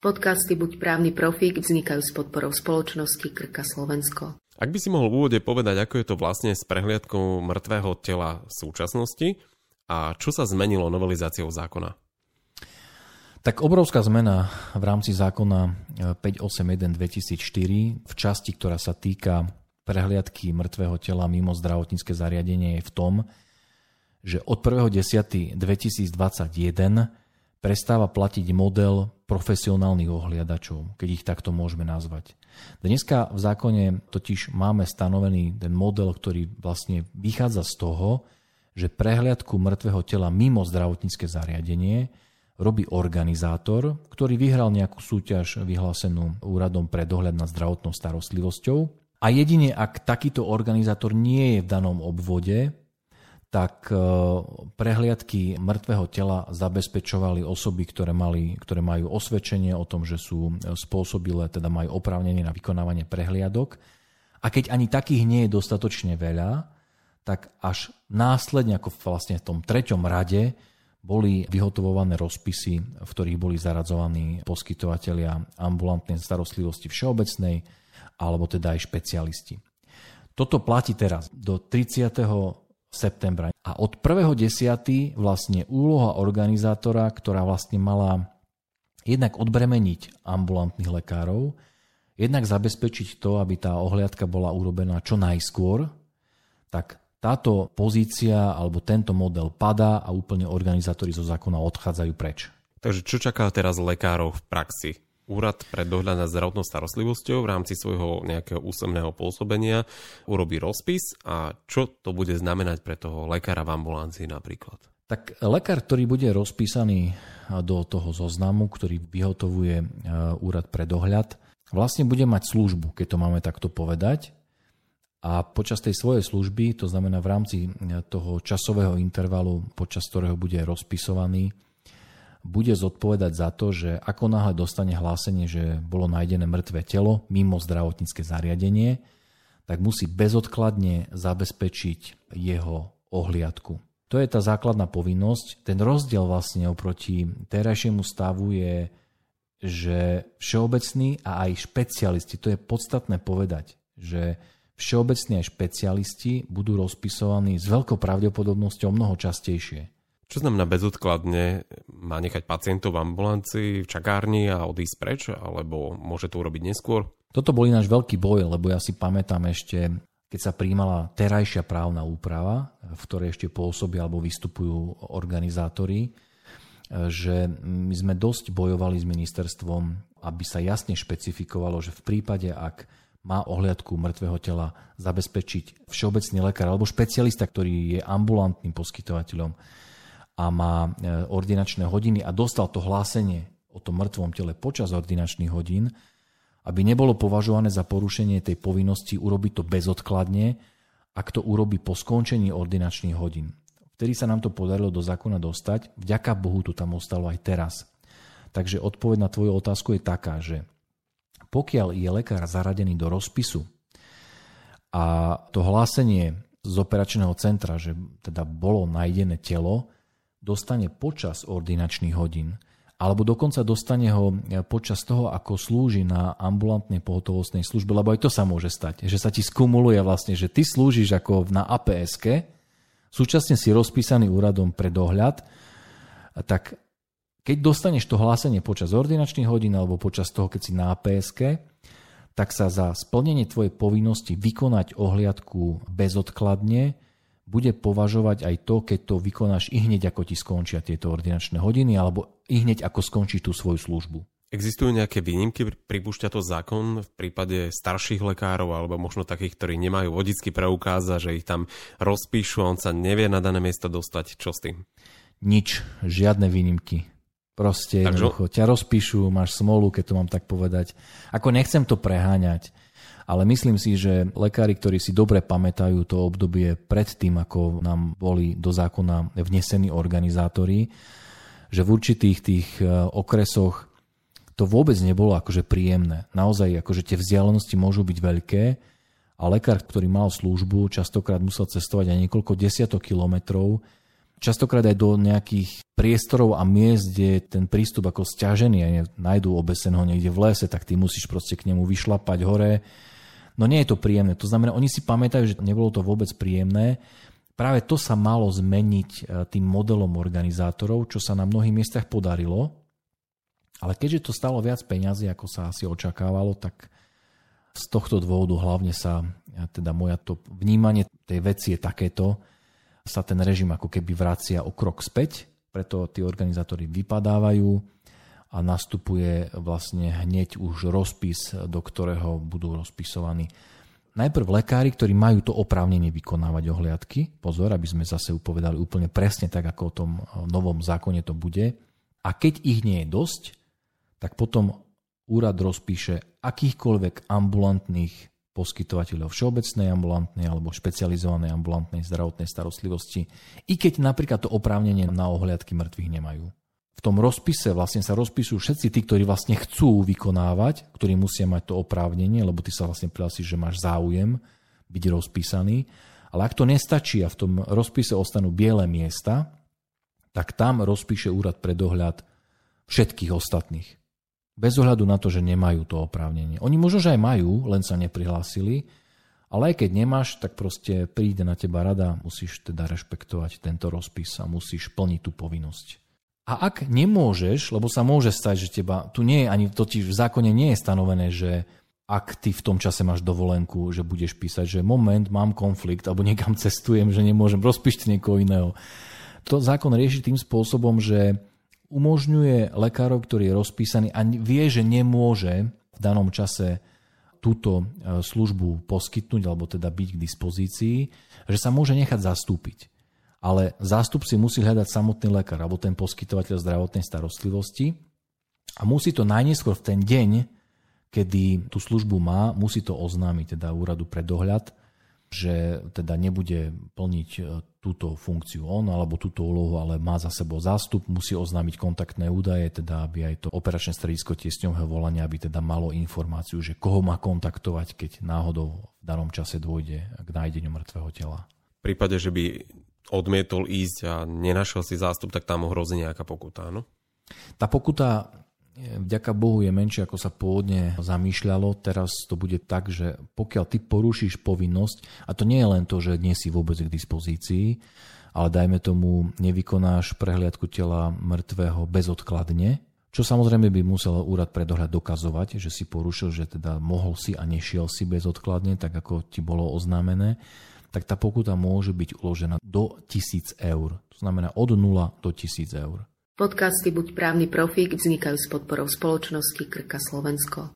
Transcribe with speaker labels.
Speaker 1: Podcasty Buď právny profík vznikajú s podporou spoločnosti Krka Slovensko.
Speaker 2: Ak by si mohol v úvode povedať, ako je to vlastne s prehliadkou mŕtvého tela v súčasnosti a čo sa zmenilo novelizáciou zákona?
Speaker 3: Tak obrovská zmena v rámci zákona 581 2004 v časti, ktorá sa týka prehliadky mŕtvého tela mimo zdravotnícke zariadenie je v tom, že od 1.10.2021 prestáva platiť model profesionálnych ohliadačov, keď ich takto môžeme nazvať. Dneska v zákone totiž máme stanovený ten model, ktorý vlastne vychádza z toho, že prehliadku mŕtvého tela mimo zdravotnícke zariadenie robí organizátor, ktorý vyhral nejakú súťaž vyhlásenú úradom pre dohľad nad zdravotnou starostlivosťou. A jedine ak takýto organizátor nie je v danom obvode, tak e, prehliadky mŕtvého tela zabezpečovali osoby, ktoré, mali, ktoré majú osvedčenie o tom, že sú spôsobilé, teda majú oprávnenie na vykonávanie prehliadok. A keď ani takých nie je dostatočne veľa, tak až následne, ako vlastne v tom treťom rade, boli vyhotovované rozpisy, v ktorých boli zaradzovaní poskytovateľia ambulantnej starostlivosti všeobecnej, alebo teda aj špecialisti. Toto platí teraz do 30 septembra. A od 1.10. vlastne úloha organizátora, ktorá vlastne mala jednak odbremeniť ambulantných lekárov, jednak zabezpečiť to, aby tá ohliadka bola urobená čo najskôr, tak táto pozícia alebo tento model padá a úplne organizátori zo zákona odchádzajú preč.
Speaker 2: Takže čo čaká teraz lekárov v praxi? Úrad pre dohľad nad zdravotnou starostlivosťou v rámci svojho nejakého úsemného pôsobenia urobí rozpis a čo to bude znamenať pre toho lekára v ambulancii napríklad?
Speaker 3: Tak lekár, ktorý bude rozpísaný do toho zoznamu, ktorý vyhotovuje e, úrad pre dohľad, vlastne bude mať službu, keď to máme takto povedať. A počas tej svojej služby, to znamená v rámci e, toho časového intervalu, počas ktorého bude rozpisovaný, bude zodpovedať za to, že ako náhle dostane hlásenie, že bolo nájdené mŕtve telo mimo zdravotnícke zariadenie, tak musí bezodkladne zabezpečiť jeho ohliadku. To je tá základná povinnosť. Ten rozdiel vlastne oproti terajšiemu stavu je, že všeobecní a aj špecialisti, to je podstatné povedať, že všeobecní aj špecialisti budú rozpisovaní s veľkou pravdepodobnosťou mnoho častejšie.
Speaker 2: Čo znamená bezodkladne? Má nechať pacientov v ambulancii, v čakárni a odísť preč? Alebo môže to urobiť neskôr?
Speaker 3: Toto bol ináč veľký boj, lebo ja si pamätám ešte, keď sa príjmala terajšia právna úprava, v ktorej ešte pôsobia alebo vystupujú organizátori, že my sme dosť bojovali s ministerstvom, aby sa jasne špecifikovalo, že v prípade, ak má ohliadku mŕtvého tela zabezpečiť všeobecný lekár alebo špecialista, ktorý je ambulantným poskytovateľom, a má e, ordinačné hodiny a dostal to hlásenie o tom mŕtvom tele počas ordinačných hodín, aby nebolo považované za porušenie tej povinnosti urobiť to bezodkladne, ak to urobí po skončení ordinačných hodín. Vtedy sa nám to podarilo do zákona dostať, vďaka Bohu to tam ostalo aj teraz. Takže odpoveď na tvoju otázku je taká, že pokiaľ je lekár zaradený do rozpisu a to hlásenie z operačného centra, že teda bolo nájdené telo, dostane počas ordinačných hodín, alebo dokonca dostane ho e, počas toho, ako slúži na ambulantnej pohotovostnej službe, lebo aj to sa môže stať, že sa ti skumuluje vlastne, že ty slúžiš ako na aps súčasne si rozpísaný úradom pre dohľad, tak keď dostaneš to hlásenie počas ordinačných hodín alebo počas toho, keď si na aps tak sa za splnenie tvojej povinnosti vykonať ohliadku bezodkladne bude považovať aj to, keď to vykonáš i hneď ako ti skončia tieto ordinačné hodiny alebo i hneď ako skončí tú svoju službu.
Speaker 2: Existujú nejaké výnimky, pripúšťa to zákon v prípade starších lekárov alebo možno takých, ktorí nemajú vodický preukaz a že ich tam rozpíšu a on sa nevie na dané miesto dostať. Čo s tým?
Speaker 3: Nič, žiadne výnimky. Proste jednoducho ťa rozpíšu, máš smolu, keď to mám tak povedať. Ako nechcem to preháňať ale myslím si, že lekári, ktorí si dobre pamätajú to obdobie pred tým, ako nám boli do zákona vnesení organizátori, že v určitých tých e, okresoch to vôbec nebolo akože príjemné. Naozaj akože tie vzdialenosti môžu byť veľké a lekár, ktorý mal službu, častokrát musel cestovať aj niekoľko desiatok kilometrov častokrát aj do nejakých priestorov a miest, kde ten prístup ako stiažený a nájdú obeseného niekde v lese, tak ty musíš proste k nemu vyšlapať hore. No nie je to príjemné. To znamená, oni si pamätajú, že nebolo to vôbec príjemné. Práve to sa malo zmeniť e, tým modelom organizátorov, čo sa na mnohých miestach podarilo. Ale keďže to stalo viac peňazí, ako sa asi očakávalo, tak z tohto dôvodu hlavne sa, teda moja to vnímanie tej veci je takéto, sa ten režim ako keby vracia o krok späť, preto tí organizátori vypadávajú a nastupuje vlastne hneď už rozpis, do ktorého budú rozpisovaní najprv lekári, ktorí majú to oprávnenie vykonávať ohliadky. Pozor, aby sme zase upovedali úplne presne tak, ako o tom novom zákone to bude. A keď ich nie je dosť, tak potom úrad rozpíše akýchkoľvek ambulantných poskytovateľov všeobecnej ambulantnej alebo špecializovanej ambulantnej zdravotnej starostlivosti, i keď napríklad to oprávnenie na ohliadky mŕtvych nemajú. V tom rozpise vlastne sa rozpisujú všetci tí, ktorí vlastne chcú vykonávať, ktorí musia mať to oprávnenie, lebo ty sa vlastne prihlásiš, že máš záujem byť rozpísaný. Ale ak to nestačí a v tom rozpise ostanú biele miesta, tak tam rozpíše úrad pre dohľad všetkých ostatných. Bez ohľadu na to, že nemajú to oprávnenie. Oni možno, že aj majú, len sa neprihlásili, ale aj keď nemáš, tak proste príde na teba rada, musíš teda rešpektovať tento rozpis a musíš plniť tú povinnosť. A ak nemôžeš, lebo sa môže stať, že teba, tu nie je ani, totiž v zákone nie je stanovené, že ak ty v tom čase máš dovolenku, že budeš písať, že moment, mám konflikt, alebo niekam cestujem, že nemôžem, rozpíšte niekoho iného. To zákon rieši tým spôsobom, že umožňuje lekárov, ktorý je rozpísaný a vie, že nemôže v danom čase túto e, službu poskytnúť alebo teda byť k dispozícii, že sa môže nechať zastúpiť. Ale zástup si musí hľadať samotný lekár alebo ten poskytovateľ zdravotnej starostlivosti a musí to najneskôr v ten deň, kedy tú službu má, musí to oznámiť teda úradu pre dohľad že teda nebude plniť e, túto funkciu on alebo túto úlohu, ale má za sebou zástup, musí oznámiť kontaktné údaje, teda aby aj to operačné stredisko tiesňového volania, aby teda malo informáciu, že koho má kontaktovať, keď náhodou v danom čase dôjde k nájdeniu mŕtvého tela.
Speaker 2: V prípade, že by odmietol ísť a nenašiel si zástup, tak tam hrozí nejaká pokuta, áno?
Speaker 3: Tá pokuta vďaka Bohu je menšie, ako sa pôvodne zamýšľalo. Teraz to bude tak, že pokiaľ ty porušíš povinnosť, a to nie je len to, že nie si vôbec k dispozícii, ale dajme tomu, nevykonáš prehliadku tela mŕtvého bezodkladne, čo samozrejme by musel úrad pre dohľad dokazovať, že si porušil, že teda mohol si a nešiel si bezodkladne, tak ako ti bolo oznámené, tak tá pokuta môže byť uložená do 1000 eur. To znamená od 0 do 1000 eur.
Speaker 1: Podcasty Buď právny profík vznikajú s podporou spoločnosti Krka Slovensko.